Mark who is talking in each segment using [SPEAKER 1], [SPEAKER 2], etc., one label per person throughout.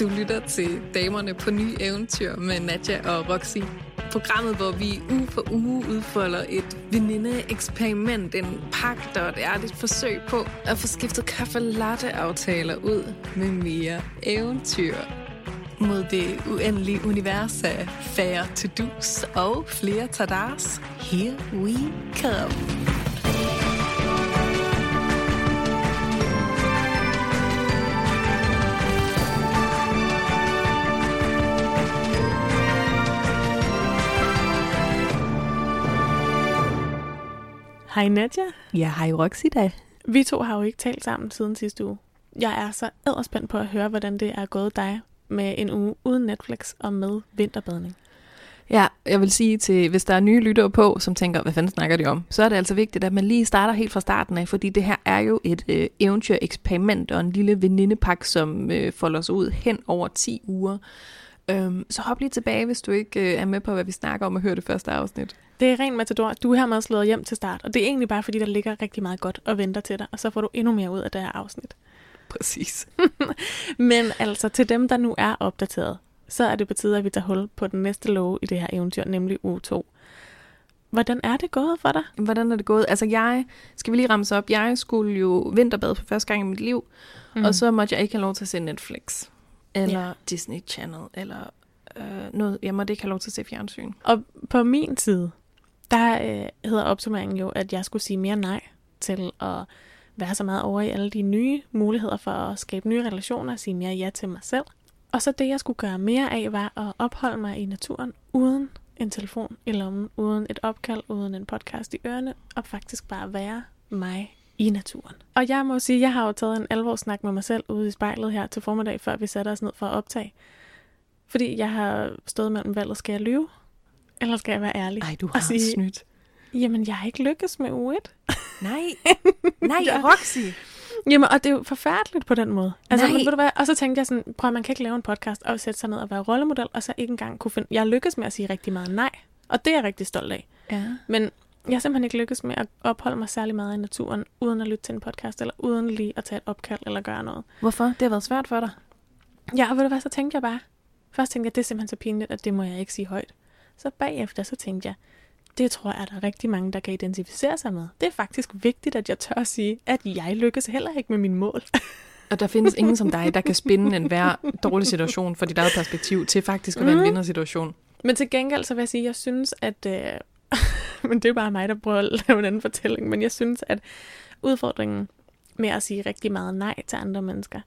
[SPEAKER 1] Du lytter til Damerne på Nye Eventyr med Nadja og Roxy. Programmet, hvor vi uge for uge udfolder et veninde-eksperiment, en pagt og et ærligt forsøg på at få skiftet kaffe latte aftaler ud med mere eventyr. Mod det uendelige univers af færre to-dos og flere tadars. Here we come.
[SPEAKER 2] Hej Nadja.
[SPEAKER 1] Ja, hej Roxy da.
[SPEAKER 2] Vi to har jo ikke talt sammen siden sidste uge. Jeg er så æderspændt på at høre, hvordan det er gået dig med en uge uden Netflix og med vinterbadning.
[SPEAKER 1] Ja, jeg vil sige til, hvis der er nye lyttere på, som tænker, hvad fanden snakker de om, så er det altså vigtigt, at man lige starter helt fra starten af, fordi det her er jo et øh, eventyr-eksperiment og en lille venindepak, som øh, folder sig ud hen over 10 uger. Øhm, så hop lige tilbage, hvis du ikke øh, er med på, hvad vi snakker om, og høre det første afsnit.
[SPEAKER 2] Det er rent matador. Du er hermed slået hjem til start, og det er egentlig bare, fordi der ligger rigtig meget godt og venter til dig, og så får du endnu mere ud af det her afsnit.
[SPEAKER 1] Præcis.
[SPEAKER 2] Men altså, til dem, der nu er opdateret, så er det på tide, at vi tager hul på den næste love i det her eventyr, nemlig uge 2. Hvordan er det gået for dig?
[SPEAKER 1] Hvordan er det gået? Altså jeg, skal vi lige ramme op, jeg skulle jo vinterbade for første gang i mit liv, mm. og så måtte jeg ikke have lov til at se Netflix, eller ja. Disney Channel, eller øh, noget, jeg måtte ikke have lov til at se fjernsyn.
[SPEAKER 2] Og på min side, der øh, hedder opsummeringen jo, at jeg skulle sige mere nej til at være så meget over i alle de nye muligheder for at skabe nye relationer, sige mere ja til mig selv. Og så det, jeg skulle gøre mere af, var at opholde mig i naturen uden en telefon i lommen, uden et opkald, uden en podcast i ørerne, og faktisk bare være mig i naturen. Og jeg må sige, jeg har jo taget en alvorssnak med mig selv ude i spejlet her til formiddag, før vi satte os ned for at optage. Fordi jeg har stået mellem valget, skal jeg lyve, eller skal jeg være ærlig?
[SPEAKER 1] Ej, du har sige, snydt.
[SPEAKER 2] Jamen, jeg har ikke lykkes med u 1.
[SPEAKER 1] Nej, nej, ja. Roxy.
[SPEAKER 2] Jamen, og det er jo forfærdeligt på den måde. Altså, men, ved du hvad? Og så tænkte jeg sådan, prøv man kan ikke lave en podcast og sætte sig ned og være rollemodel, og så ikke engang kunne finde... Jeg lykkes med at sige rigtig meget nej, og det er jeg rigtig stolt af.
[SPEAKER 1] Ja.
[SPEAKER 2] Men jeg har simpelthen ikke lykkes med at opholde mig særlig meget i naturen, uden at lytte til en podcast, eller uden lige at tage et opkald eller gøre noget.
[SPEAKER 1] Hvorfor? Det har været svært for dig?
[SPEAKER 2] Ja, og ved du hvad, så tænkte jeg bare... Først tænkte jeg, det er simpelthen så pinligt, at det må jeg ikke sige højt. Så bagefter så tænkte jeg, det tror jeg, at der er rigtig mange, der kan identificere sig med. Det er faktisk vigtigt, at jeg tør at sige, at jeg lykkes heller ikke med min mål.
[SPEAKER 1] Og der findes ingen som dig, der kan spinde en hver dårlig situation for dit eget perspektiv til faktisk at være mm. en vindersituation.
[SPEAKER 2] Men til gengæld så vil jeg sige, at jeg synes, at... Øh, men det er bare mig, der prøver at lave en anden fortælling. Men jeg synes, at udfordringen med at sige rigtig meget nej til andre mennesker,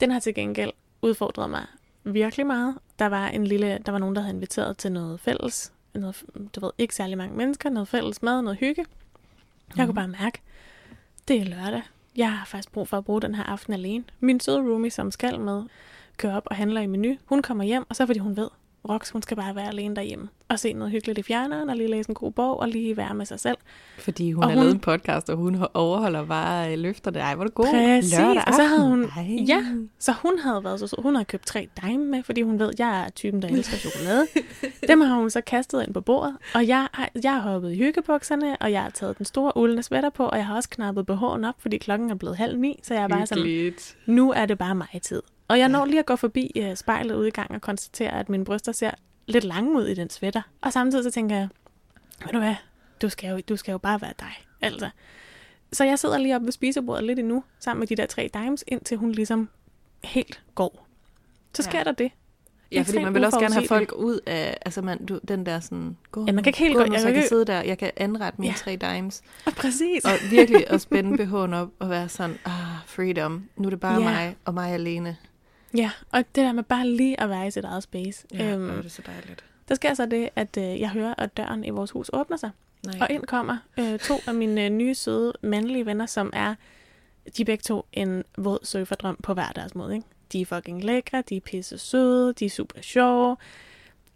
[SPEAKER 2] den har til gengæld udfordret mig virkelig meget. Der var en lille, der var nogen, der havde inviteret til noget fælles, noget, du ved, ikke særlig mange mennesker, noget fælles mad, noget hygge. Jeg kunne mhm. bare mærke, det er lørdag. Jeg har faktisk brug for at bruge den her aften alene. Min søde roomie, som skal med, kører op og handler i menu. Hun kommer hjem, og så fordi hun ved, Rox, hun skal bare være alene derhjemme og se noget hyggeligt i fjerneren, og lige læse en god bog, og lige være med sig selv.
[SPEAKER 1] Fordi hun og har hun... lavet en podcast, og hun overholder bare løfterne. Ej, hvor er det god
[SPEAKER 2] Præcis,
[SPEAKER 1] lørdag
[SPEAKER 2] og så havde hun, Ej. ja, så hun havde været så sød. Hun havde købt tre dime med, fordi hun ved, jeg er typen, der elsker chokolade. Dem har hun så kastet ind på bordet, og jeg, har, jeg har hoppet i hyggebukserne, og jeg har taget den store uldne sweater på, og jeg har også knappet BH'en op, fordi klokken er blevet halv ni, så jeg er bare sådan, nu er det bare mig tid. Og jeg når lige at gå forbi uh, spejlet ude i gang og konstatere, at mine bryster ser lidt lange ud i den sweater. Og samtidig så tænker jeg, ved du hvad, du skal jo, du skal jo bare være dig. Altså. Så jeg sidder lige oppe ved spisebordet lidt endnu, sammen med de der tre dimes, indtil hun ligesom helt går. Så sker ja. der det.
[SPEAKER 1] Ja, fordi man vil også gerne have folk ud af, altså man, du, den der sådan,
[SPEAKER 2] gå ja, man kan ikke helt
[SPEAKER 1] gå, jeg, jeg kan sidde der, jeg kan anrette mine ja. tre dimes.
[SPEAKER 2] Og præcis.
[SPEAKER 1] Og virkelig at spænde BH'en op og være sådan, ah, freedom, nu er det bare ja. mig og mig alene.
[SPEAKER 2] Ja, og det der med bare lige at være i sit eget space.
[SPEAKER 1] Ja, øhm, det er så dejligt.
[SPEAKER 2] Der sker så det, at øh, jeg hører, at døren i vores hus åbner sig. Nej. Og ind kommer øh, to af mine øh, nye, søde, mandlige venner, som er, de er begge to en våd surferdrøm på hver deres måde. Ikke? De er fucking lækre, de er pisse søde, de er super sjove.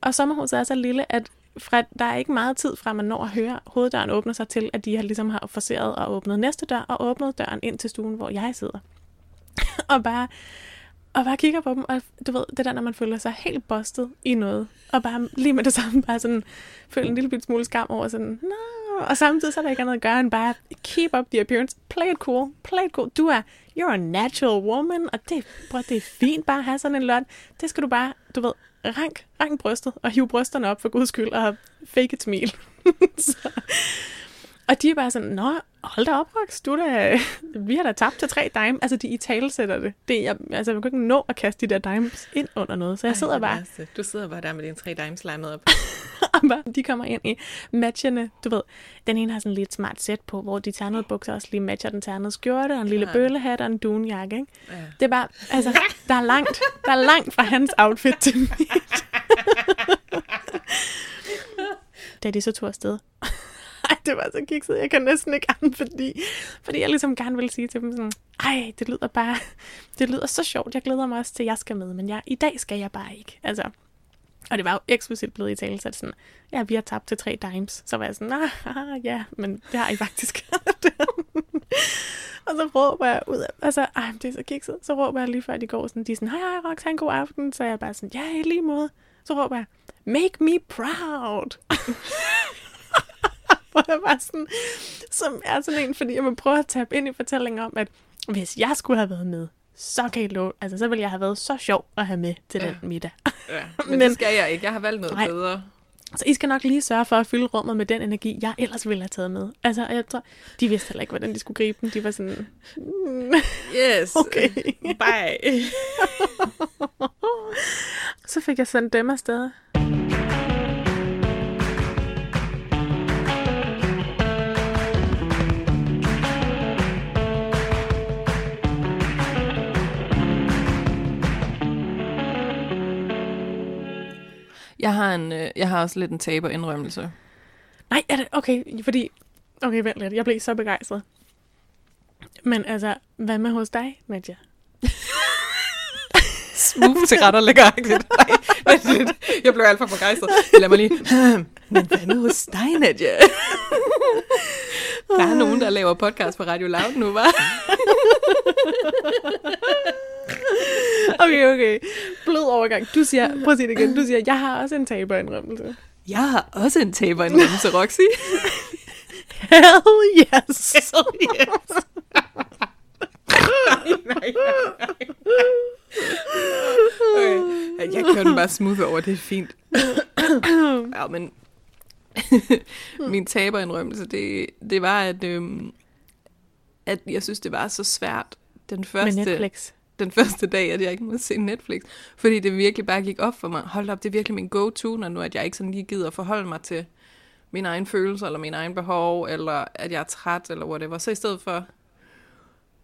[SPEAKER 2] Og sommerhuset er så lille, at fra, der er ikke meget tid fra, man når at høre hoveddøren åbne sig til, at de har ligesom har forseret og åbnet næste dør, og åbnet døren ind til stuen, hvor jeg sidder. og bare og bare kigger på dem, og du ved, det der, når man føler sig helt bustet i noget, og bare lige med det samme, bare sådan, føler en lille smule skam over sådan, nå, og samtidig så er der ikke andet at gøre end bare keep up the appearance. Play it cool. Play it cool. Du er, you're a natural woman, og det, bro, det er fint bare at have sådan en lot. Det skal du bare, du ved, rank, rank brystet, og hive brysterne op for guds skyld, og fake et smil. så. Og de er bare sådan, nå, hold da op, Rox, du da, vi har da tabt til tre dime. Altså, de i tale sætter det. det jeg, altså, man kan ikke nå at kaste de der dimes ind under noget, så jeg sidder
[SPEAKER 1] Ej,
[SPEAKER 2] bare,
[SPEAKER 1] værste. Du sidder bare der med dine tre dimes limet op.
[SPEAKER 2] de kommer ind i matchende, du ved, den ene har sådan lidt smart sæt på, hvor de ternede bukser også lige matcher den ternede skjorte, og en lille
[SPEAKER 1] Ja.
[SPEAKER 2] bøllehat og en dunjakke, ikke?
[SPEAKER 1] Ja.
[SPEAKER 2] Det er bare, altså, der er langt, der er langt fra hans outfit til mit. da de så tog afsted. Ej, det var så kikset. Jeg kan næsten ikke andet, fordi, fordi jeg ligesom gerne ville sige til dem sådan, ej, det lyder bare, det lyder så sjovt. Jeg glæder mig også til, at jeg skal med, men jeg, i dag skal jeg bare ikke. Altså, og det var jo eksplicit blevet i tale, så sådan, ja, vi har tabt til tre dimes. Så var jeg sådan, ah, ja, men det har I faktisk. og så råber jeg ud af, altså, ej, det er så kikset. Så råber jeg lige før de går sådan, de er sådan, hej, hej, Rox, en god aften. Så er jeg bare sådan, ja, i lige måde. Så råber jeg, make me proud. Hvor jeg var sådan, som er sådan en, fordi jeg vil prøve at tabe ind i fortællingen om, at hvis jeg skulle have været med, så kan I love, altså så ville jeg have været så sjov at have med til
[SPEAKER 1] Ja.
[SPEAKER 2] den middag.
[SPEAKER 1] Ja, men,
[SPEAKER 2] Men-
[SPEAKER 1] det skal jeg ikke. Jeg har valgt noget
[SPEAKER 2] Nej.
[SPEAKER 1] bedre.
[SPEAKER 2] Så I skal nok lige sørge for at fylde rummet med den energi, jeg ellers ville have taget med. Altså, jeg tror, de vidste heller ikke, hvordan de skulle gribe den. De var sådan, mm,
[SPEAKER 1] Yes.
[SPEAKER 2] Okay.
[SPEAKER 1] Bye.
[SPEAKER 2] så fik jeg sendt dem afsted.
[SPEAKER 1] Jeg har, en, øh, jeg har også lidt en taberindrømmelse.
[SPEAKER 2] Nej, er det, okay, fordi, okay, vent lidt, jeg blev så begejstret. Men altså, hvad med hos dig, Nadja?
[SPEAKER 1] Smooth til ret og lidt. Jeg blev alt for begejstret. Lad mig lige... Men hvad nu hos dig, Nadia? Der er nogen, der laver podcast på Radio Loud nu, var?
[SPEAKER 2] Okay, okay. Blød overgang. Du siger, prøv at sige det igen. Du siger, jeg har også en taberindrømmelse.
[SPEAKER 1] Jeg har også en taberindrømmelse, Roxy.
[SPEAKER 2] Hell yes.
[SPEAKER 1] yes. nej, nej. Okay. Jeg kører den bare smooth over, det er fint. ja, men min taberindrømmelse, det, det var, at, øhm, at jeg synes, det var så svært den
[SPEAKER 2] Med
[SPEAKER 1] første,
[SPEAKER 2] Netflix.
[SPEAKER 1] Den første dag, at jeg ikke måtte se Netflix. Fordi det virkelig bare gik op for mig. Hold op, det er virkelig min go-to, når nu at jeg ikke sådan lige gider forholde mig til mine egne følelser, eller mine egne behov, eller at jeg er træt, eller whatever. Så i stedet for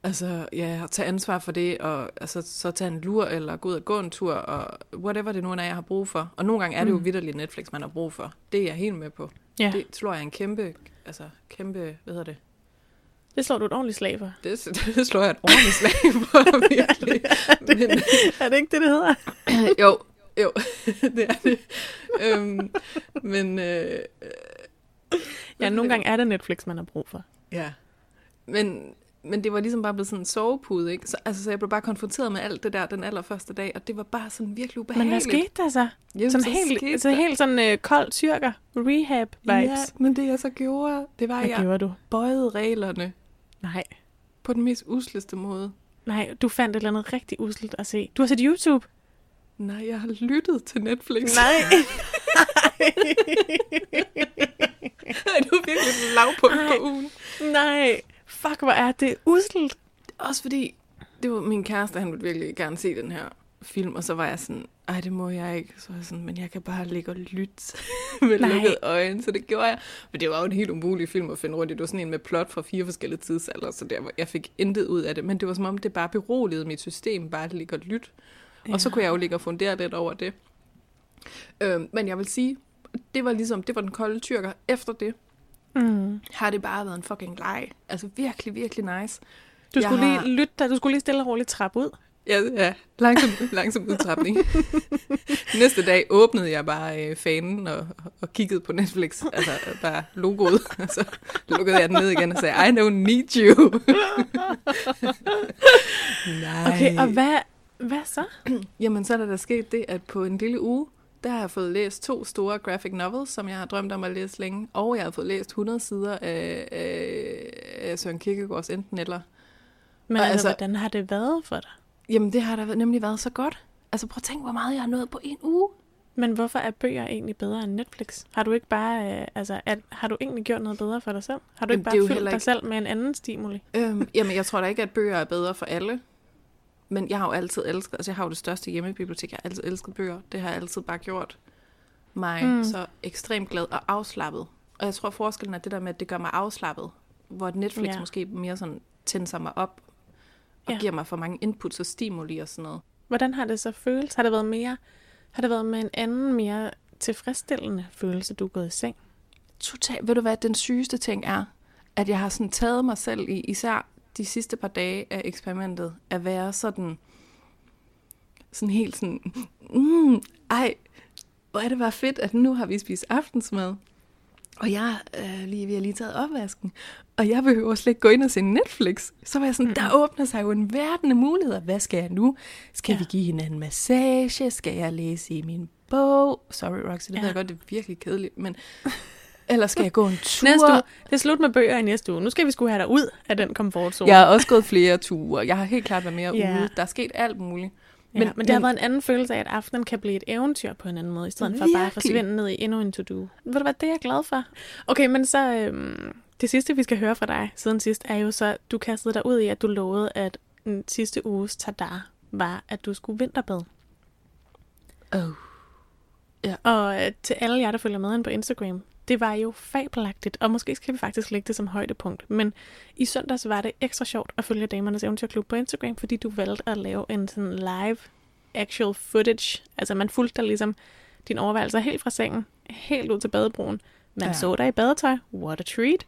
[SPEAKER 1] altså, ja, at tage ansvar for det, og altså, så tage en lur, eller gå ud og gå en tur, og whatever det nu er, jeg har brug for. Og nogle gange er det jo
[SPEAKER 2] Mm.
[SPEAKER 1] vidderligt Netflix, man har brug for. Det er jeg helt med på.
[SPEAKER 2] Ja,
[SPEAKER 1] Det tror jeg er en kæmpe, altså kæmpe, hvad hedder det?
[SPEAKER 2] Det slår du et ordentligt slag for.
[SPEAKER 1] Det, det slår jeg et ordentligt slag på, virkelig. Men,
[SPEAKER 2] Er det ikke det, det hedder?
[SPEAKER 1] jo, jo, det er det. Øhm, men, øh,
[SPEAKER 2] Ja, nogle gange er det Netflix, man har brug for.
[SPEAKER 1] Ja. Men, men det var ligesom bare blevet sådan en sovepude, ikke? Så, altså, så jeg blev bare konfronteret med alt det der den allerførste dag, og det var bare sådan virkelig
[SPEAKER 2] Men
[SPEAKER 1] ubehageligt.
[SPEAKER 2] hvad skete der så?
[SPEAKER 1] Jamen,
[SPEAKER 2] Sådan
[SPEAKER 1] så
[SPEAKER 2] helt,
[SPEAKER 1] skete der-
[SPEAKER 2] helt sådan uh, kold tyrker, rehab vibes.
[SPEAKER 1] Ja, men det jeg så gjorde, det var, at jeg
[SPEAKER 2] gjorde du?
[SPEAKER 1] bøjede reglerne
[SPEAKER 2] Nej.
[SPEAKER 1] på den mest usleste måde.
[SPEAKER 2] Nej, du fandt et eller andet rigtig usselt at se. Du har set YouTube?
[SPEAKER 1] Nej, jeg har lyttet til Netflix.
[SPEAKER 2] Nej.
[SPEAKER 1] Nej, du er virkelig en lavpunkt på ugen.
[SPEAKER 2] Nej. Fuck, hvor er det usselt.
[SPEAKER 1] Også fordi, det var min kæreste, han ville virkelig gerne se den her film, og så var jeg sådan, ej, det må jeg ikke. Så var jeg sådan, men jeg kan bare ligge og lytte med
[SPEAKER 2] Nej.
[SPEAKER 1] lukkede øjne, så det gjorde jeg. Men det var jo en helt umulig film at finde rundt i. Det var sådan en med plot fra fire forskellige tidsalder, så der, var- jeg fik intet ud af det. Men det var som om, det bare beroligede mit system, bare at ligge og lytte. Ja. Og så kunne jeg jo ligge og fundere lidt over det. Øhm, men jeg vil sige, det var ligesom, det var den kolde tyrker. Efter det
[SPEAKER 2] Mm.
[SPEAKER 1] har det bare været en fucking leg. Altså virkelig, virkelig nice.
[SPEAKER 2] Du
[SPEAKER 1] Jeg
[SPEAKER 2] skulle
[SPEAKER 1] har-
[SPEAKER 2] lige lytte dig. Du skulle lige stille og roligt trappe ud.
[SPEAKER 1] Ja, ja. Langsom, langsom udtrapning. Næste dag åbnede jeg bare øh, fanen og, og kiggede på Netflix. Altså bare logoet. Og så lukkede jeg den ned igen og sagde, I don't need you. Nej.
[SPEAKER 2] Okay, og hvad, hvad så?
[SPEAKER 1] Jamen, så er der, der sket det, at på en lille uge, der har jeg fået læst to store graphic novels, som jeg har drømt om at læse længe, og jeg har fået læst 100 sider af, af, af Søren Kierkegaards enten eller.
[SPEAKER 2] Men
[SPEAKER 1] Og
[SPEAKER 2] altså,
[SPEAKER 1] altså-
[SPEAKER 2] hvordan har det været for dig?
[SPEAKER 1] Jamen, det har da nemlig været så godt. Altså, prøv at tænke, hvor meget jeg har nået på en uge.
[SPEAKER 2] Men hvorfor er bøger egentlig bedre end Netflix? Har du ikke bare, øh, altså, at, har du egentlig gjort noget bedre for dig selv? Har du
[SPEAKER 1] Jamen,
[SPEAKER 2] ikke
[SPEAKER 1] er
[SPEAKER 2] bare fyldt
[SPEAKER 1] heller
[SPEAKER 2] dig
[SPEAKER 1] ikke-
[SPEAKER 2] selv med en anden stimuli?
[SPEAKER 1] Øhm, jamen, jeg tror da ikke, at bøger er bedre for alle. Men jeg har jo altid elsket, altså jeg har jo det største hjemmebibliotek, jeg har altid elsket bøger. Det har altid bare gjort mig
[SPEAKER 2] Mm.
[SPEAKER 1] så ekstremt glad og afslappet. Og jeg tror, forskellen er det der med, at det gør mig afslappet. Hvor Netflix
[SPEAKER 2] ja.
[SPEAKER 1] måske mere sådan tænder mig op og
[SPEAKER 2] Ja.
[SPEAKER 1] giver mig for mange inputs og stimuli og sådan noget.
[SPEAKER 2] Hvordan har det så føles? Har det været mere, har det været med en anden, mere tilfredsstillende følelse, du er gået i seng?
[SPEAKER 1] Totalt. Ved du hvad, den sygeste ting er, at jeg har sådan taget mig selv i, især de sidste par dage af eksperimentet, at være sådan, sådan helt sådan, mm, ej, hvor er det bare fedt, at nu har vi spist aftensmad. Og jeg øh, lige, vi har lige taget opvasken, og jeg behøver slet ikke gå ind og se Netflix. Så var jeg sådan, der åbner sig jo en verden af muligheder. Hvad skal jeg nu? Skal
[SPEAKER 2] Ja.
[SPEAKER 1] vi give hinanden massage? Skal jeg læse i min bog? Sorry, Roxy, det
[SPEAKER 2] Ja.
[SPEAKER 1] ved jeg godt, det er virkelig kedeligt, men... Eller skal jeg gå en tur?
[SPEAKER 2] Næste uge, det er slut med bøger i næste uge. Nu skal vi skulle have dig ud af den komfortzone.
[SPEAKER 1] Jeg har også gået flere ture. Jeg har helt klart været mere
[SPEAKER 2] Ja.
[SPEAKER 1] ude. Der er sket alt muligt.
[SPEAKER 2] Men, ja,
[SPEAKER 1] Men-
[SPEAKER 2] det har været en anden følelse af, at aftenen kan blive et eventyr på en anden måde, i stedet for bare at
[SPEAKER 1] Virkelig.
[SPEAKER 2] forsvinde ned i endnu en to-do. Ved du hvad, det er jeg glad for. Okay, men så øhm, det sidste, vi skal høre fra dig siden sidst, er jo så, du kastede dig ud i, at du lovede, at den sidste uges tadar var, at du skulle vinterbade.
[SPEAKER 1] Oh.
[SPEAKER 2] Og øh, til alle jer, der følger med ind på Instagram, det var jo fabelagtigt, og måske skal vi faktisk lægge det som højdepunkt. Men i søndags var det ekstra sjovt at følge Damernes Eventyrklub på Instagram, fordi du valgte at lave en sådan live actual footage. Altså man fulgte dig ligesom dine overvejelser helt fra sengen, helt ud til badebroen. Man ja. Så dig i badetøj, what a treat.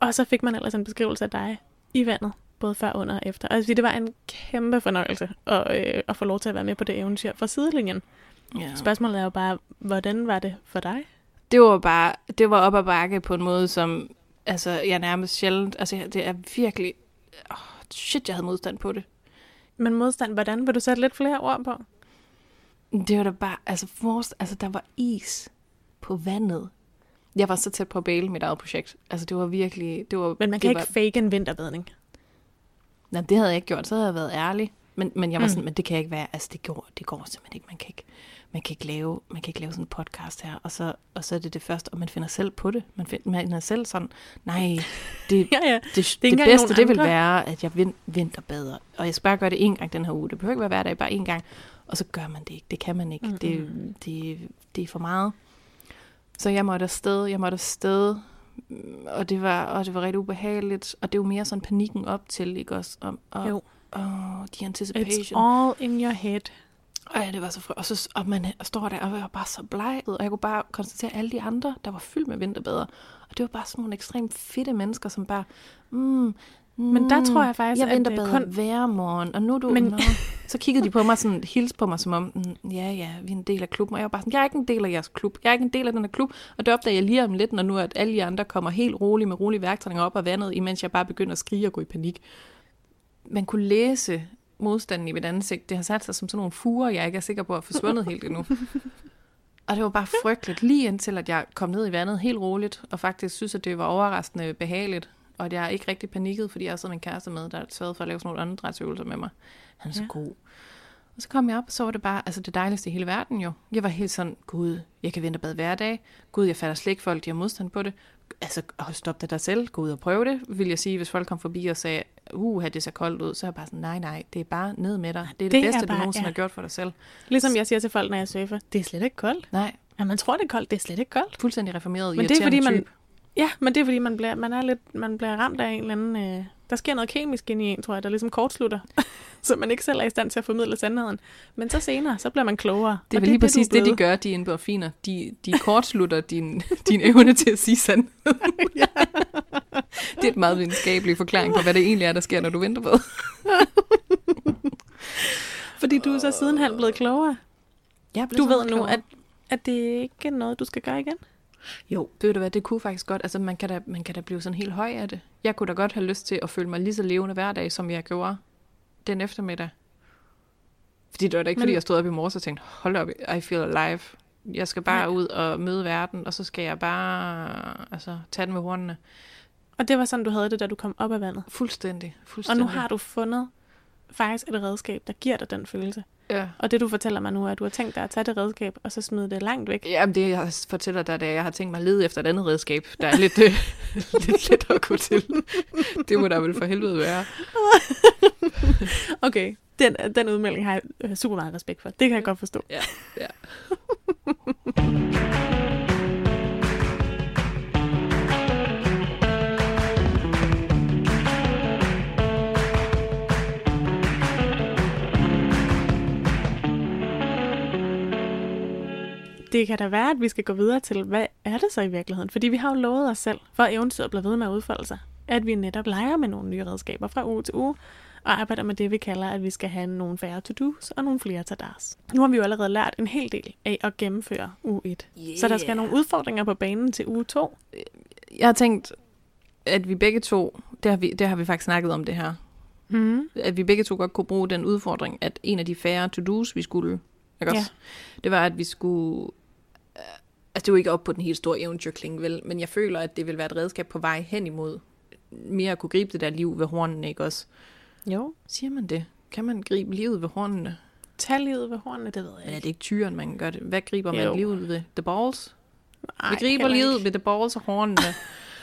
[SPEAKER 2] Og så fik man ellers en beskrivelse af dig i vandet, både før, under og efter. Sige, det var en kæmpe fornøjelse at, øh, at få lov til at være med på det eventyr fra sidelinjen.
[SPEAKER 1] Ja.
[SPEAKER 2] Spørgsmålet er jo bare, hvordan var det for dig?
[SPEAKER 1] Det var bare, det var op ad bakke på en måde, som altså, jeg nærmest sjældent, altså det er virkelig, oh, shit, jeg havde modstand på det.
[SPEAKER 2] Men modstand, hvordan? Vil du sætte lidt flere ord på?
[SPEAKER 1] Det var da bare, altså, forrest, altså der var is på vandet. Jeg var så tæt på at bæle mit eget projekt. Altså det var virkelig, det var...
[SPEAKER 2] Men man kan ikke
[SPEAKER 1] var,
[SPEAKER 2] fake en vinterbadning.
[SPEAKER 1] Nej, det havde jeg ikke gjort, så havde jeg været ærlig. Men, men jeg var
[SPEAKER 2] Mm.
[SPEAKER 1] sådan, men det kan ikke være, altså det går, det går simpelthen ikke. Man kan ikke, man kan ikke lave, man kan ikke lave sådan en podcast her, og så, og så er det det første, og man finder selv på det. Man finder, man er selv sådan, nej, det,
[SPEAKER 2] Ja, ja.
[SPEAKER 1] det, det, det bedste, det vil være, at jeg vin, vinterbader. Og jeg skal bare gøre det en gang den her uge. Det behøver ikke være hver dag, bare en gang. Og så gør man det ikke. Det kan man ikke.
[SPEAKER 2] Mm-mm.
[SPEAKER 1] Det, det, det er for meget. Så jeg måtte afsted. Jeg måtte afsted. Mm, Og det var, og det var rigtig ubehageligt. Og det var mere sådan panikken op til, ikke også? Om, og,
[SPEAKER 2] Jo.
[SPEAKER 1] Oh, the
[SPEAKER 2] It's
[SPEAKER 1] anticipation.
[SPEAKER 2] all in your head.
[SPEAKER 1] Og ja, det var så fr- og, så, og man står der og var bare så bleg, og jeg kunne bare konstatere alle de andre, der var fyldt med vinterbader. Og det var bare sådan nogle ekstremt fedte mennesker, som bare, mm,
[SPEAKER 2] Men der tror jeg faktisk,
[SPEAKER 1] jeg
[SPEAKER 2] at det
[SPEAKER 1] vinterbader
[SPEAKER 2] kun-
[SPEAKER 1] hver morgen, og nu du...
[SPEAKER 2] Men...
[SPEAKER 1] Nå. Så kiggede de på mig sådan, hils på mig som om, mm, ja, ja, vi er en del af klubben. Og jeg var bare sådan, jeg er ikke en del af jeres klub. Jeg er ikke en del af den her klub. Og det opdager jeg lige om lidt, når nu at alle de andre kommer helt roligt med rolige værktræninger op af vandet, imens jeg bare begynder at skrige og gå i panik. Man kunne læse modstanden i mit ansigt. Det har sat sig som sådan nogle fuger, jeg ikke er sikker på at forsvundet helt endnu. Og det var bare frygteligt, lige indtil at jeg kom ned i vandet helt roligt, og faktisk synes, at det var overraskende behageligt, og at jeg ikke rigtig panikkede, fordi jeg har sådan en kæreste med, der sørgede for at lave sådan nogle åndedrætsøvelser med mig. Han er så
[SPEAKER 2] Ja.
[SPEAKER 1] god. Og så kom jeg op, og så var det bare altså det dejligste i hele verden jo. Jeg var helt sådan, gud, jeg kan vinterbade hver dag. Gud, jeg fatter slet ikke folk, de har modstand på det. Altså, stop det dig selv. Gå ud og prøve det, vil jeg sige, hvis folk kom forbi og sagde, uh, det ser koldt ud, så er jeg bare sådan, nej, nej, det er bare ned med dig. Det er det,
[SPEAKER 2] Det er
[SPEAKER 1] bedste,
[SPEAKER 2] bare-
[SPEAKER 1] du nogensinde
[SPEAKER 2] ja.
[SPEAKER 1] har gjort for dig selv.
[SPEAKER 2] Ligesom jeg siger til folk, når jeg surfer, det er slet ikke koldt.
[SPEAKER 1] Nej,
[SPEAKER 2] Ja, man tror, det er koldt. Det er slet ikke koldt.
[SPEAKER 1] fuldstændig reformeret,
[SPEAKER 2] Men det er fordi, man,
[SPEAKER 1] type.
[SPEAKER 2] ja, men det er fordi, man bliver, man er lidt, man bliver ramt af en eller anden... Øh, der sker noget kemisk ind i en, tror jeg, der ligesom kortslutter, så man ikke selv er i stand til at formidle sandheden. Men så senere, så bliver man klogere.
[SPEAKER 1] Det er vel lige
[SPEAKER 2] du er
[SPEAKER 1] præcis det, de
[SPEAKER 2] blevet.
[SPEAKER 1] gør, de endorfiner. De, de kortslutter din, din evne til at sige sandheden. det er et meget videnskabelig forklaring på, hvad det egentlig er, der sker, når du venter på.
[SPEAKER 2] Fordi du er så sidenhen blevet klogere.
[SPEAKER 1] Jeg
[SPEAKER 2] Du ved nu, at, at det ikke er noget, du skal gøre igen.
[SPEAKER 1] Jo, ved du hvad, det kunne faktisk godt. Altså, man kan, da, man kan da blive sådan helt høj af det. Jeg kunne da godt have lyst til at føle mig lige så levende hver dag, som jeg gjorde den eftermiddag. Fordi det var da ikke,
[SPEAKER 2] Men-
[SPEAKER 1] fordi jeg stod op i morges og tænkte, hold op, I feel alive. Jeg skal bare
[SPEAKER 2] Nej.
[SPEAKER 1] ud og møde verden, og så skal jeg bare altså, tage den med hornene.
[SPEAKER 2] Og det var sådan, du havde det, da du kom op af vandet.
[SPEAKER 1] Fuldstændig.
[SPEAKER 2] Og
[SPEAKER 1] fuldstændig.
[SPEAKER 2] nu har du fundet faktisk et redskab, der giver dig den følelse.
[SPEAKER 1] Ja.
[SPEAKER 2] Og det, du fortæller mig nu, er, at du har tænkt dig at tage det redskab, og så smide det langt væk.
[SPEAKER 1] Jamen, det jeg fortæller dig, det er, at jeg har tænkt mig at lede efter et andet redskab, der er lidt, øh, lidt let at gå til. Det må der vel for helvede være.
[SPEAKER 2] Okay, den, den udmelding har jeg super meget respekt for. Det kan jeg godt forstå.
[SPEAKER 1] Ja, ja.
[SPEAKER 2] Det kan da være, at vi skal gå videre til, hvad er det så i virkeligheden? Fordi vi har jo lovet os selv, for at eventyret bliver ved med at udfolde sig, at vi netop leger med nogle nye redskaber fra uge til uge, og arbejder med det, vi kalder, at vi skal have nogle færre to-dos og nogle flere tadars. Nu har vi jo allerede lært en hel del af at gennemføre uge 1. Yeah. Så der skal nogle udfordringer på banen til uge 2.
[SPEAKER 1] Jeg har tænkt, at vi begge to, det har vi, det har vi faktisk snakket om det her,
[SPEAKER 2] Mm.
[SPEAKER 1] at vi begge to godt kunne bruge den udfordring, at en af de færre to-dos, vi skulle, ikke også? det var, at vi skulle... øh, Altså, det er jo ikke op på den helt store eventyrkling, vel? Men jeg føler, at det vil være et redskab på vej hen imod mere at kunne gribe det der liv ved hornene, ikke også?
[SPEAKER 2] Jo.
[SPEAKER 1] Siger man det? Kan man gribe livet ved hornene?
[SPEAKER 2] Tag livet ved hornene, det ved jeg
[SPEAKER 1] Ja,
[SPEAKER 2] ikke.
[SPEAKER 1] det er ikke tyren, man gør det. Hvad griber man
[SPEAKER 2] Jo.
[SPEAKER 1] livet ved? The balls?
[SPEAKER 2] Ej,
[SPEAKER 1] vi griber livet ved the balls og hornene.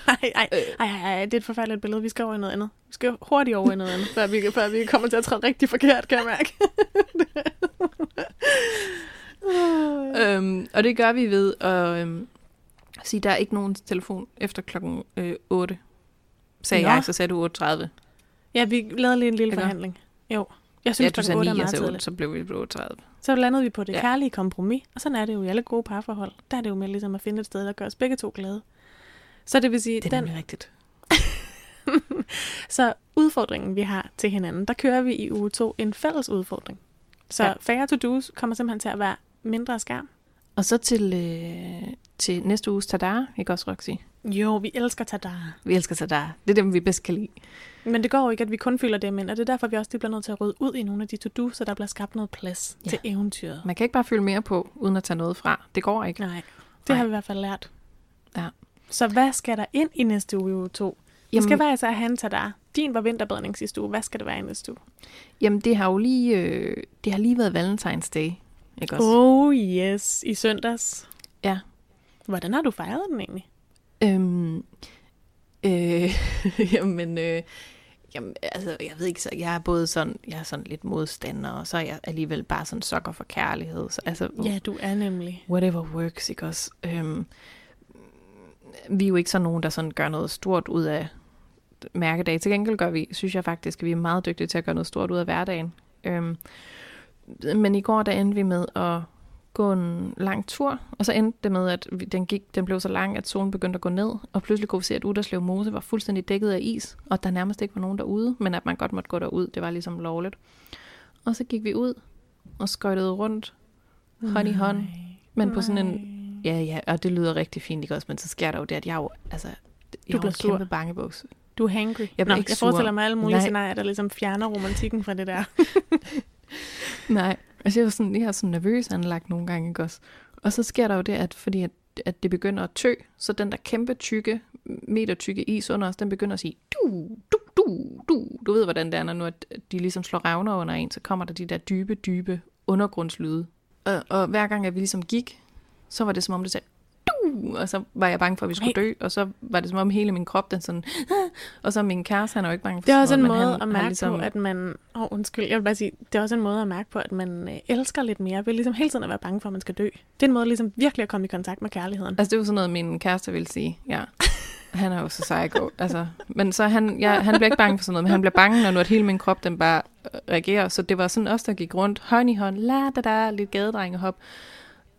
[SPEAKER 2] Ej, ej, ej, ej, ej, det er et forfærdeligt billede. Vi skal over i noget andet. Vi skal hurtigt over i noget andet, før vi, før vi kommer til at træde rigtig forkert, kan jeg mærke.
[SPEAKER 1] øhm, og det gør vi ved at øhm, sige, der er ikke nogen telefon efter klokken øh, 8. Sagde
[SPEAKER 2] Nå.
[SPEAKER 1] jeg, så sagde du 8.30.
[SPEAKER 2] ja, vi lavede lige en lille
[SPEAKER 1] Ikke?
[SPEAKER 2] forhandling. Jo. Jeg
[SPEAKER 1] Ja,
[SPEAKER 2] synes,
[SPEAKER 1] du
[SPEAKER 2] ja,
[SPEAKER 1] sagde
[SPEAKER 2] 8 er
[SPEAKER 1] 9, jeg
[SPEAKER 2] meget
[SPEAKER 1] sagde 8,
[SPEAKER 2] tidligt.
[SPEAKER 1] så blev vi på 8.30.
[SPEAKER 2] Så landede vi på det
[SPEAKER 1] Ja.
[SPEAKER 2] kærlige kompromis, og sådan er det jo i alle gode parforhold. Der er det jo med ligesom at finde et sted, der gør os begge to glade. Så det vil sige,
[SPEAKER 1] Det er
[SPEAKER 2] den,
[SPEAKER 1] rigtigt.
[SPEAKER 2] så udfordringen, vi har til hinanden, der kører vi i uge 2 en fælles udfordring. Så
[SPEAKER 1] ja.
[SPEAKER 2] færre to-dos kommer simpelthen til at være mindre skærm.
[SPEAKER 1] Og så til, øh, til næste uges Tadar, ikke også, Roxy?
[SPEAKER 2] Jo, vi elsker Tadar.
[SPEAKER 1] Vi elsker Tadar. Det er dem, vi bedst kan lide.
[SPEAKER 2] Men det går jo ikke, at vi kun fylder dem ind, og det er derfor, vi også bliver nødt til at rydde ud i nogle af de to-do, så der bliver skabt noget plads
[SPEAKER 1] Ja.
[SPEAKER 2] til eventyret.
[SPEAKER 1] Man kan ikke bare fylde mere på, uden at tage noget fra. Det går ikke.
[SPEAKER 2] Nej, det
[SPEAKER 1] Nej.
[SPEAKER 2] har vi i hvert fald lært.
[SPEAKER 1] Ja.
[SPEAKER 2] Så hvad skal der ind i næste uge, uge 2? Det
[SPEAKER 1] Jamen-
[SPEAKER 2] skal være altså han tager dig. Din var vinterbadning sidste uge. Hvad skal det være i næste uge?
[SPEAKER 1] Jamen, det har jo lige, øh, det har lige været Valentine's Day. Ikke også?
[SPEAKER 2] Oh yes, i søndags.
[SPEAKER 1] Ja.
[SPEAKER 2] Hvordan har du fejret den egentlig?
[SPEAKER 1] Øhm, øh, jamen, øh, jamen, altså, jeg ved ikke, så jeg er både sådan, jeg er sådan lidt modstander, og så er jeg alligevel bare sådan sokker for kærlighed. Så, altså,
[SPEAKER 2] Ja, du er nemlig.
[SPEAKER 1] whatever works, ikke også? Øhm, vi er jo ikke sådan nogen, der sådan gør noget stort ud af mærkedag. Til gengæld gør vi, synes jeg faktisk, at vi er meget dygtige til at gøre noget stort ud af hverdagen. Øhm, men i går, der endte vi med at gå en lang tur, og så endte det med, at den, gik, den blev så lang, at solen begyndte at gå ned, og pludselig kunne vi se, at Uderslev Mose var fuldstændig dækket af is, og der nærmest ikke var nogen derude, men at man godt måtte gå derud, det var ligesom lovligt. Og så gik vi ud og skøjtede rundt, hånd i hånd, men på sådan en Ja, ja, og det lyder rigtig fint, ikke også? Men så sker der jo det, at jeg jo, altså, jeg jo
[SPEAKER 2] bliver sur.
[SPEAKER 1] kæmpe bangebuks.
[SPEAKER 2] Du er hangry.
[SPEAKER 1] Jeg
[SPEAKER 2] Nå,
[SPEAKER 1] ikke
[SPEAKER 2] jeg forestiller mig alle mulige
[SPEAKER 1] Nej.
[SPEAKER 2] scenarier, der ligesom fjerner romantikken fra det der.
[SPEAKER 1] Nej, altså jeg er, sådan, jeg er sådan nervøs anlagt nogle gange, ikke også? Og så sker der jo det, at fordi at, at det begynder at tø, så den der kæmpe tykke, meter tykke is under os, den begynder at sige, du, du, du, du. Du ved, hvordan det er, når nu at de ligesom slår revner under en, så kommer der de der dybe, dybe undergrundslyde. Og, og hver gang, at vi ligesom gik, så var det som om, det sagde, du, og så var jeg bange for, at vi skulle dø, og så var det som om hele min krop, den sådan, og så min kæreste, han er jo ikke bange for
[SPEAKER 2] Det er også en måde
[SPEAKER 1] han
[SPEAKER 2] at mærke
[SPEAKER 1] ligesom,
[SPEAKER 2] på, at man... Åh, oh, undskyld, jeg vil bare sige, det er også en måde at mærke på, at man øh, elsker lidt mere, ved ligesom hele tiden at være bange for, at man skal dø. Det er en måde ligesom virkelig at komme i kontakt med kærligheden.
[SPEAKER 1] Altså, det er jo sådan noget, min kæreste vil sige, ja. Han er jo så psycho, altså. Men så han, ja, han bliver ikke bange for sådan noget, men han bliver bange, når nu at hele min krop, den bare øh, reagerer. Så det var sådan os, der gik rundt, hånd i hånd, la da da, lidt gadedrengehop.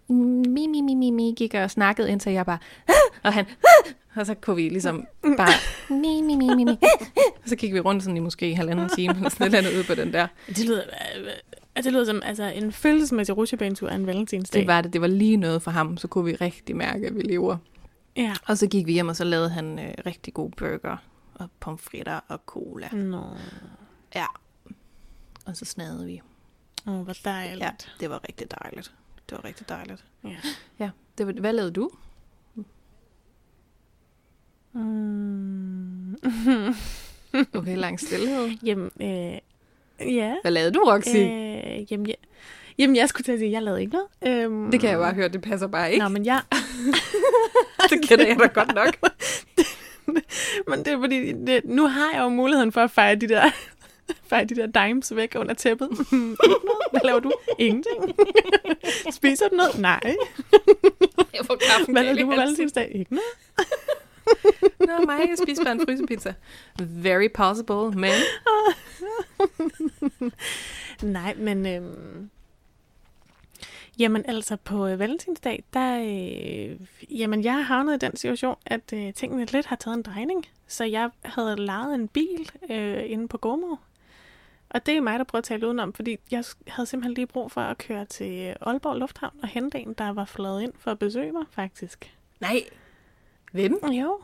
[SPEAKER 1] Mi, mi, mi, mi, mi, gik og snakkede, indtil jeg bare, "Ah!" og han, "Ah!" og så kunne vi ligesom bare, mi, mi, mi, mi, mi. Og så gik vi rundt sådan i måske halvanden time, eller sådan et eller andet ude på den der.
[SPEAKER 2] Det lyder, øh, det lyder som altså, en følelsesmæssig rutsjebanetur af en valentinsdag.
[SPEAKER 1] Det var det, det var lige noget for ham, så kunne vi rigtig mærke, at vi lever.
[SPEAKER 2] Ja.
[SPEAKER 1] Og så gik vi hjem, og så lavede han øh, rigtig gode burger, og pomfritter og cola.
[SPEAKER 2] Nå,
[SPEAKER 1] Ja. Og så snadede vi.
[SPEAKER 2] oh, hvor dejligt.
[SPEAKER 1] Ja, det var rigtig dejligt.
[SPEAKER 2] Det var rigtig dejligt. Ja.
[SPEAKER 1] Ja, det var, hvad lavede du?
[SPEAKER 2] Mm.
[SPEAKER 1] Okay, lang stillhed.
[SPEAKER 2] jamen, øh, ja.
[SPEAKER 1] Hvad lavede du, Roxy? Øh,
[SPEAKER 2] jamen, jeg, jamen, jeg skulle til at sige, at jeg lavede ikke noget. Øhm,
[SPEAKER 1] det kan jeg bare høre, det passer bare ikke.
[SPEAKER 2] Nå, men jeg...
[SPEAKER 1] det kender jeg da godt nok.
[SPEAKER 2] men det er fordi, det, nu har jeg jo muligheden for at fejre de der, fejre de der dimes væk under tæppet. Hvad laver du? Ingenting. Spiser du noget? Nej.
[SPEAKER 1] Jeg får kaffen
[SPEAKER 2] Hvad lavede du på valentinsdag? Ikke noget.
[SPEAKER 1] Nå, mig, jeg spiser bare en frysepizza. Very possible, men...
[SPEAKER 2] Nej, men... Øhm, jamen altså, på øh, valentinsdag, der... Øh, jamen, jeg har havnet i den situation, at øh, tingene lidt har taget en drejning. Så jeg havde lejet en bil øh, inde på Gomo. Og det er mig, der prøver at tale udenom, fordi jeg havde simpelthen lige brug for at køre til øh, Aalborg Lufthavn og hente en, der var flået ind for at besøge mig, faktisk.
[SPEAKER 1] Nej. Hvem?
[SPEAKER 2] Jo.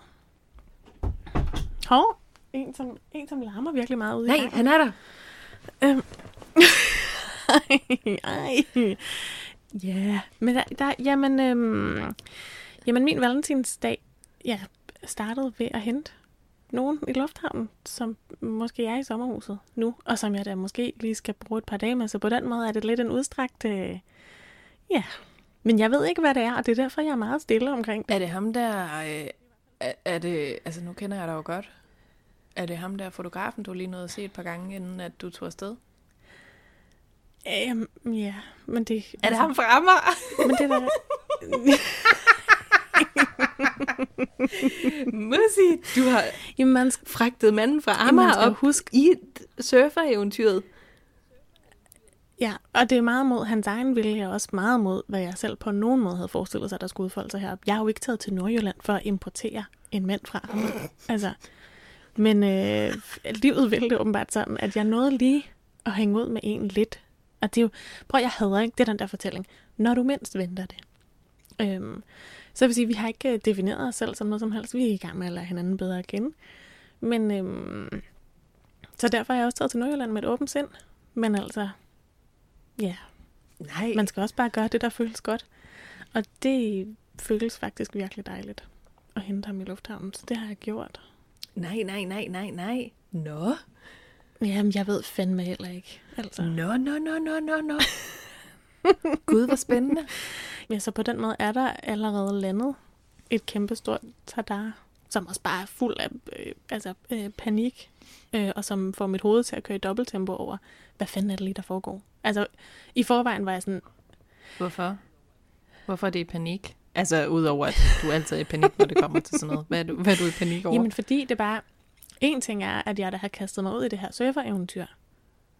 [SPEAKER 2] Hov, en som, en, som larmer virkelig meget ude i
[SPEAKER 1] Nej,
[SPEAKER 2] gangen.
[SPEAKER 1] han er der.
[SPEAKER 2] Øhm. Ej. Ja, men der, der jamen, øhm, jamen min valentinsdag, ja, startede ved at hente nogen i lufthavnen, som måske er i sommerhuset nu, og som jeg da måske lige skal bruge et par dage med, så på den måde er det lidt en udstrakt, øh, ja, men jeg ved ikke, hvad det er, og det er derfor, jeg er meget stille omkring det.
[SPEAKER 1] Er det ham der... Øh, er, er det... Altså, nu kender jeg dig jo godt. Er det ham der fotografen, du lige nåede at se et par gange, inden at du tog afsted?
[SPEAKER 2] Øhm, ja, men det...
[SPEAKER 1] Er det ham fra Amager?
[SPEAKER 2] Men det er da...
[SPEAKER 1] Musi, du har
[SPEAKER 2] Jamen, man skal,
[SPEAKER 1] fragtet manden fra
[SPEAKER 2] Jamen,
[SPEAKER 1] Amager
[SPEAKER 2] skal
[SPEAKER 1] op huske. i et surfer-eventyret.
[SPEAKER 2] Ja, og det er meget mod hans egen vilje, og også meget mod, hvad jeg selv på nogen måde havde forestillet sig, der skulle udfolde sig her. Jeg har jo ikke taget til Nordjylland for at importere en mand fra Amager. Altså, men øh, livet ville det åbenbart sådan, at jeg nåede lige at hænge ud med en lidt. Og det er jo, prøv jeg hader ikke, det er den der fortælling. Når du mindst venter det. Øhm, så jeg vil sige, vi har ikke øh, defineret os selv som noget som helst. Vi er i gang med at lære hinanden bedre at kende. Men, øhm, så derfor har jeg også taget til Nordjylland med et åbent sind. Men altså, ja,
[SPEAKER 1] Nej.
[SPEAKER 2] man skal også bare gøre det, der føles godt. Og det føles faktisk virkelig dejligt at hente ham i lufthavnen. Så det har jeg gjort.
[SPEAKER 1] Nej, nej, nej, nej, nej. Nå.
[SPEAKER 2] Jamen, jeg ved fandme heller ikke. Altså.
[SPEAKER 1] Nå, nå, nå, nå, nå, nå. Gud, hvor spændende.
[SPEAKER 2] Ja, så på den måde er der allerede landet et kæmpestort tadar, som også bare er fuld af øh, altså, øh, panik, øh, og som får mit hoved til at køre i dobbelttempo over, hvad fanden er det lige, der foregår? Altså, i forvejen var jeg sådan,
[SPEAKER 1] Hvorfor? Hvorfor er det i panik? Altså, udover at du altid er i panik, når det kommer til sådan noget. Hvad er du, hvad er du i panik over?
[SPEAKER 2] Jamen, fordi det bare... En ting er, at jeg da har kastet mig ud i det her surfer-eventyr.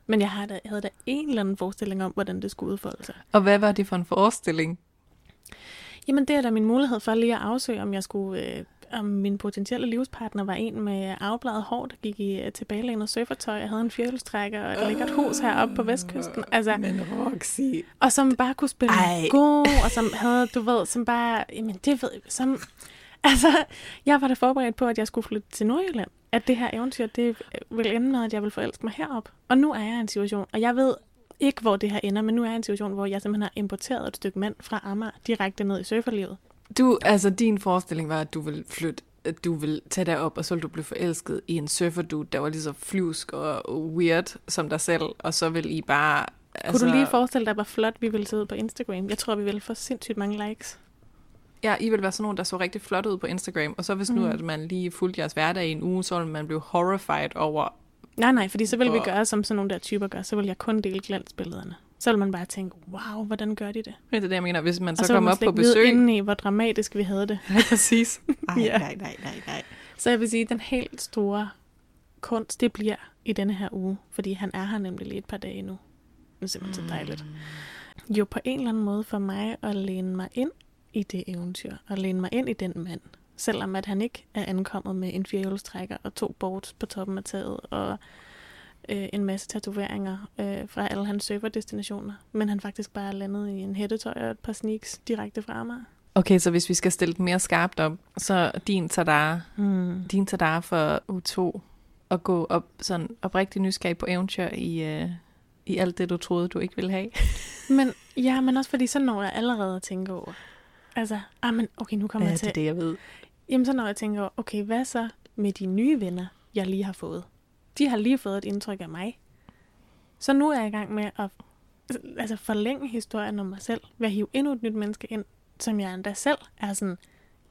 [SPEAKER 2] Men jeg havde da, havde da en eller anden forestilling om, hvordan det skulle udfolde sig.
[SPEAKER 1] Og hvad var det for en forestilling?
[SPEAKER 2] Jamen, det er da min mulighed for lige at afsøge, om jeg skulle... Øh, om min potentielle livspartner var en med afbladet hår, der gik i øh, tilbagelænet surfertøj. Jeg havde en firehjulstrækker og et lækkert hus heroppe på vestkysten. Altså,
[SPEAKER 1] Men Roxy...
[SPEAKER 2] og som bare kunne spille
[SPEAKER 1] Ej.
[SPEAKER 2] god, og som havde, du ved, som bare, jamen det ved jeg, som, altså, jeg var da forberedt på, at jeg skulle flytte til Nordjylland, at det her eventyr, det vil ende med, at jeg vil forelske mig herop. Og nu er jeg i en situation, og jeg ved ikke, hvor det her ender, men nu er jeg i en situation, hvor jeg simpelthen har importeret et stykke mand fra Amager direkte ned i surferlivet.
[SPEAKER 1] Du, altså din forestilling var, at du ville flytte at du vil tage dig op, og så vil du blive forelsket i en surferdude, der var lige så flyvsk og weird som dig selv, og så vil I bare...
[SPEAKER 2] Altså, kunne du lige forestille dig, hvor flot vi ville ud på Instagram? Jeg tror, vi ville få sindssygt mange likes.
[SPEAKER 1] Ja, I vil være sådan nogen, der så rigtig flot ud på Instagram, og så hvis mm. nu, at man lige fulgte jeres hverdag i en uge, så ville man blive horrified over...
[SPEAKER 2] Nej, nej, fordi så vil vi
[SPEAKER 1] Hvor-
[SPEAKER 2] gøre, som sådan nogle der typer gør. Så vil jeg kun dele glansbillederne. Så vil man bare tænke, wow, hvordan gør de det?
[SPEAKER 1] Det er det, jeg mener, hvis man
[SPEAKER 2] og
[SPEAKER 1] så,
[SPEAKER 2] så vil
[SPEAKER 1] kommer op på
[SPEAKER 2] ikke vide
[SPEAKER 1] besøg...
[SPEAKER 2] indeni, hvor dramatisk vi havde det.
[SPEAKER 1] Ja, præcis. Ej,
[SPEAKER 2] Ja.
[SPEAKER 1] nej, nej, nej, nej.
[SPEAKER 2] Så jeg vil sige, den helt store kunst, det bliver i denne her uge. Fordi han er her nemlig lige et par dage nu. Det er simpelthen så dejligt. Jo, på en eller anden måde for mig at læne mig ind i det eventyr. Og læne mig ind i den mand. Selvom at han ikke er ankommet med en firehjulstrækker og to boards på toppen af taget. Og øh, en masse tatoveringer øh, fra alle hans surferdestinationer. Men han faktisk bare er landet i en hættetøj og et par sneaks direkte fra mig.
[SPEAKER 1] Okay, så hvis vi skal stille den mere skarpt op, så din tadar,
[SPEAKER 2] Hmm.
[SPEAKER 1] din tadar for U2 at gå op sådan oprigtig nysgerrig på eventyr i, øh, i alt det, du troede, du ikke ville have.
[SPEAKER 2] Men ja, men også fordi så når jeg allerede at tænke over. Altså, ah, men okay, nu kommer
[SPEAKER 1] Ja,
[SPEAKER 2] jeg
[SPEAKER 1] det
[SPEAKER 2] til.
[SPEAKER 1] er det, jeg ved.
[SPEAKER 2] Jamen så når jeg tænker okay, hvad så med de nye venner, jeg lige har fået? De har lige fået et indtryk af mig. Så nu er jeg i gang med at altså, forlænge historien om mig selv, ved at hive endnu et nyt menneske ind, som jeg endda selv er sådan,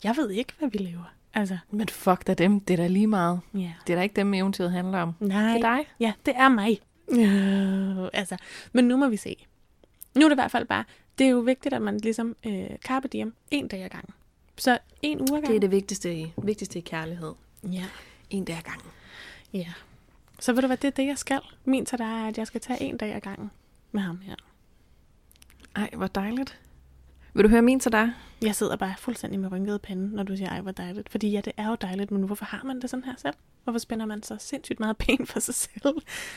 [SPEAKER 2] jeg ved ikke, hvad vi lever. Altså,
[SPEAKER 1] Men fuck da dem, det er da lige meget.
[SPEAKER 2] ja.
[SPEAKER 1] Det er da ikke dem, eventyret handler om.
[SPEAKER 2] Nej.
[SPEAKER 1] Det er dig.
[SPEAKER 2] Ja, det er mig. Øh, altså, men nu må vi se. Nu er det i hvert fald bare, det er jo vigtigt, at man ligesom øh, carpe diem en dag ad gangen. Så en uge ad gangen.
[SPEAKER 1] Det er det vigtigste i, vigtigste i kærlighed.
[SPEAKER 2] Ja.
[SPEAKER 1] En dag ad gangen.
[SPEAKER 2] Ja. Så ved du hvad, det er det, jeg skal. Min til dig er, at jeg skal tage en dag ad gangen med ham her.
[SPEAKER 1] Ej, hvor dejligt. Vil du høre min til dig?
[SPEAKER 2] Jeg sidder bare fuldstændig med rynket pande, når du siger, ej, hvor dejligt. Fordi ja, det er jo dejligt, men hvorfor har man det sådan her selv? Hvorfor spænder man så sindssygt meget ben for sig selv?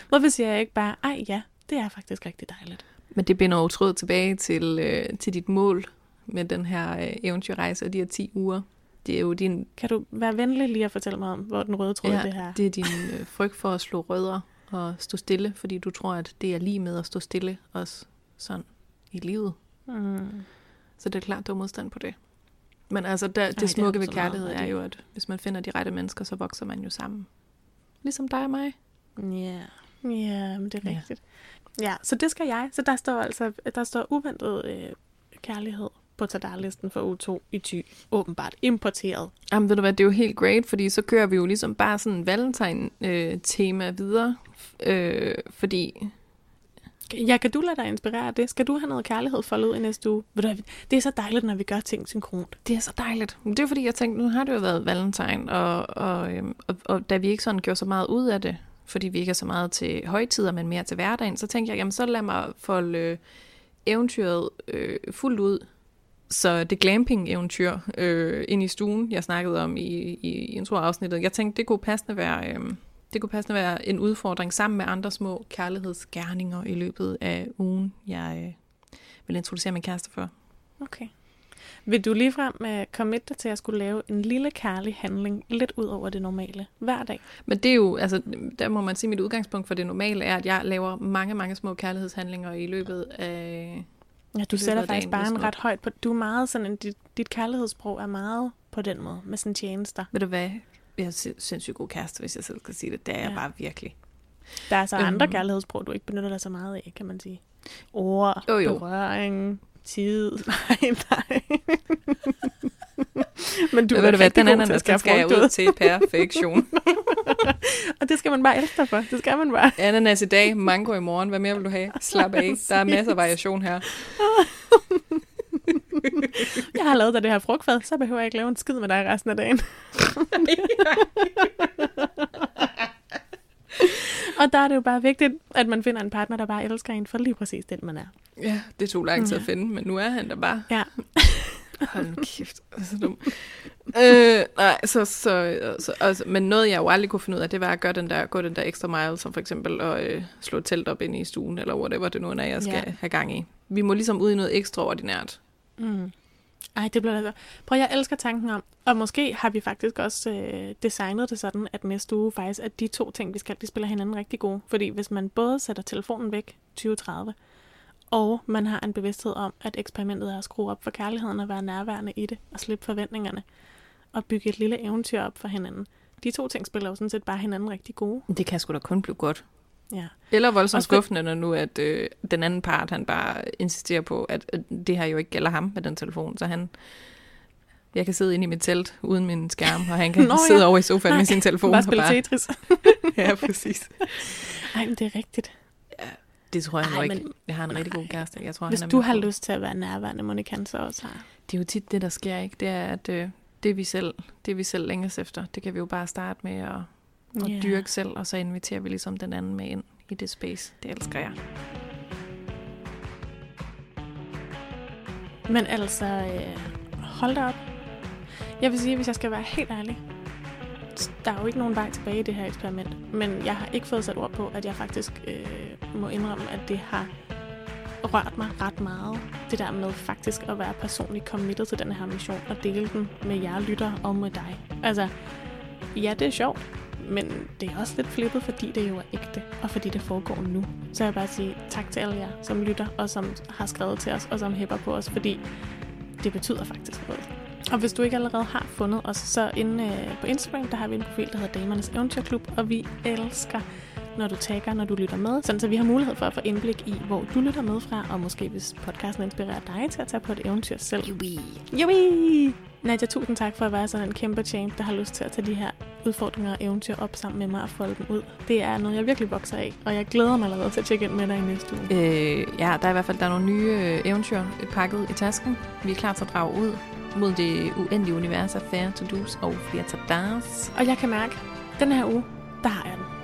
[SPEAKER 2] Hvorfor siger jeg ikke bare, ej ja, det er faktisk rigtig dejligt.
[SPEAKER 1] Men det binder jo tråd tilbage til, øh, til dit mål med den her øh, eventyrrejse og de her 10 uger. Det er jo din,
[SPEAKER 2] Kan du være venlig lige at fortælle mig om, hvor den røde tråd ja, det her?
[SPEAKER 1] det er din øh, frygt for at slå rødder og stå stille, fordi du tror, at det er lige med at stå stille også sådan i livet.
[SPEAKER 2] Mm.
[SPEAKER 1] Så det er klart, du har modstand på det. Men altså, der, det
[SPEAKER 2] det
[SPEAKER 1] smukke
[SPEAKER 2] har
[SPEAKER 1] ved
[SPEAKER 2] meget
[SPEAKER 1] kærlighed er jo, at hvis man finder de rette mennesker, så vokser man jo sammen. Ligesom dig og mig.
[SPEAKER 2] Ja, ja, men det er rigtigt. Ja, så det skal jeg. Så der står altså, der står uventet øh, kærlighed på tadarlisten for uge 2 i ty. Åbenbart importeret.
[SPEAKER 1] Jamen ved du hvad, det er jo helt great, fordi så kører vi jo ligesom bare sådan en valentine-tema videre. Øh, fordi,
[SPEAKER 2] Ja, kan du lade dig inspirere af det? Skal du have noget kærlighed foldet ud i næste uge? Ved du, det er så dejligt, når vi gør ting synkront.
[SPEAKER 1] det er så dejligt. Men det er fordi, jeg tænkte, nu har det jo været valentine, og, og, øhm, og, og da vi ikke sådan gjorde så meget ud af det, fordi vi ikke er så meget til højtider, men mere til hverdagen, så tænkte jeg, jamen så lad mig folde øh, eventyret øh, fuldt ud. Så det glamping-eventyr øh, ind i stuen, jeg snakkede om i, i, i introafsnittet, jeg tænkte, det kunne passende være... Øh, det kunne passende være en udfordring sammen med andre små kærlighedsgerninger i løbet af ugen, jeg øh, vil introducere min kæreste for.
[SPEAKER 2] Okay. Vil du ligefrem uh, commit dig til at skulle lave en lille kærlig handling lidt ud over det normale hver dag?
[SPEAKER 1] Men det er jo, altså, der må man sige, mit udgangspunkt for det normale er, at jeg laver mange, mange små kærlighedshandlinger i løbet af...
[SPEAKER 2] Ja, du sætter faktisk bare en ret højt på... Du er meget sådan. Dit, dit kærlighedssprog er meget på den måde, med sådan tjenester.
[SPEAKER 1] Ved du hvad? Jeg er sin- sindssygt god kæreste, hvis jeg selv skal sige det. Det er jeg
[SPEAKER 2] Ja.
[SPEAKER 1] bare virkelig.
[SPEAKER 2] Der er så andre
[SPEAKER 1] Øhm.
[SPEAKER 2] kærlighedssprog, du ikke benytter dig så meget af, kan man sige. Ord,
[SPEAKER 1] Jo, jo.
[SPEAKER 2] berøring, tid. Nej, nej. Men du
[SPEAKER 1] Men
[SPEAKER 2] er
[SPEAKER 1] ved du hvad, den anden
[SPEAKER 2] til at
[SPEAKER 1] den
[SPEAKER 2] skære
[SPEAKER 1] skal ud til perfektion.
[SPEAKER 2] Og det skal man bare elske dig for. Det skal man bare.
[SPEAKER 1] Ananas i dag, mango i morgen. Hvad mere vil du have? Slap af. Der er masser af variation her.
[SPEAKER 2] Jeg har lavet dig det her frugtfad, så behøver jeg ikke lave en skid med dig resten af dagen. Og der er det jo bare vigtigt, at man finder en partner, der bare elsker en for lige præcis den, man er.
[SPEAKER 1] Ja, det tog lang tid at
[SPEAKER 2] Ja.
[SPEAKER 1] finde, men nu er han der bare.
[SPEAKER 2] Ja.
[SPEAKER 1] Hold nu kæft, det er så dum. øh, nej, så, så, så altså, men noget jeg jo aldrig kunne finde ud af, det var at gøre den der, gå den der ekstra mile, som for eksempel at øh, slå et telt op inde i stuen, eller whatever det nu er, jeg skal
[SPEAKER 2] ja.
[SPEAKER 1] have gang i. Vi må ligesom ud i noget ekstraordinært.
[SPEAKER 2] Mm. Ej, det bliver altså... Prøv, jeg elsker tanken om, og måske har vi faktisk også øh, designet det sådan, at næste uge faktisk, at de to ting, vi skal, de spiller hinanden rigtig gode. Fordi hvis man både sætter telefonen væk 2030, og man har en bevidsthed om, at eksperimentet er at skrue op for kærligheden og være nærværende i det, og slippe forventningerne, og bygge et lille eventyr op for hinanden. De to ting spiller jo sådan set bare hinanden rigtig gode.
[SPEAKER 1] Det kan sgu da kun blive godt.
[SPEAKER 2] Ja.
[SPEAKER 1] Eller voldsomt
[SPEAKER 2] Også
[SPEAKER 1] skuffende, når nu at øh, den anden part, han bare insisterer på, at, at det her jo ikke gælder ham med den telefon, så han... Jeg kan sidde inde i mit telt uden min skærm, og han kan
[SPEAKER 2] Nå,
[SPEAKER 1] Nå,
[SPEAKER 2] ja.
[SPEAKER 1] sidde over i sofaen
[SPEAKER 2] Nej,
[SPEAKER 1] med sin telefon.
[SPEAKER 2] Bare
[SPEAKER 1] og
[SPEAKER 2] spille Tetris.
[SPEAKER 1] Ja, præcis.
[SPEAKER 2] Ej, men det er rigtigt.
[SPEAKER 1] Det tror jeg
[SPEAKER 2] Ej,
[SPEAKER 1] nu ikke.
[SPEAKER 2] men-
[SPEAKER 1] Jeg har en rigtig god kæreste. Jeg tror,
[SPEAKER 2] Hvis
[SPEAKER 1] han er
[SPEAKER 2] du har lyst til at være nærværende, må det kan så også have.
[SPEAKER 1] Det er jo tit det, der sker, ikke? Det er, at øh, det vi selv, det vi selv længes efter, det kan vi jo bare starte med at, at
[SPEAKER 2] Ja.
[SPEAKER 1] dyrke selv, og så inviterer vi ligesom den anden med ind i det space. Det elsker jeg.
[SPEAKER 2] Men altså, øh, hold da op. Jeg vil sige, hvis jeg skal være helt ærlig, der er jo ikke nogen vej tilbage i det her eksperiment. Men jeg har ikke fået sat ord på, at jeg faktisk øh, må indrømme, at det har rørt mig ret meget. Det der med faktisk at være personligt committed til den her mission og dele den med jer lytter og med dig. Altså, ja, det er sjovt. Men det er også lidt flippet, fordi det jo er ægte, og fordi det foregår nu. Så jeg vil bare sige tak til alle jer, som lytter, og som har skrevet til os, og som hæpper på os, fordi det betyder faktisk noget. Og hvis du ikke allerede har fundet os, så inde øh, på Instagram, der har vi en profil, der hedder Damernes Eventyrklub, og vi elsker når du tagger, når du lytter med, sådan så vi har mulighed for at få indblik i, hvor du lytter med fra, og måske hvis podcasten inspirerer dig til at tage på et eventyr selv.
[SPEAKER 1] Jubi.
[SPEAKER 2] Jubi! Nadia, tusind tak for at være sådan en kæmpe champ, der har lyst til at tage de her udfordringer og eventyr op sammen med mig og folde dem ud. Det er noget, jeg virkelig vokser af, og jeg glæder mig allerede til at tjekke ind med dig i næste uge.
[SPEAKER 1] Øh, ja, der er i hvert fald der er nogle nye øh, eventyr pakket i tasken. Vi er klar til at drage ud mod det uendelige univers af færre to-dos og flere to
[SPEAKER 2] Og jeg kan mærke, at den her uge, der har jeg den.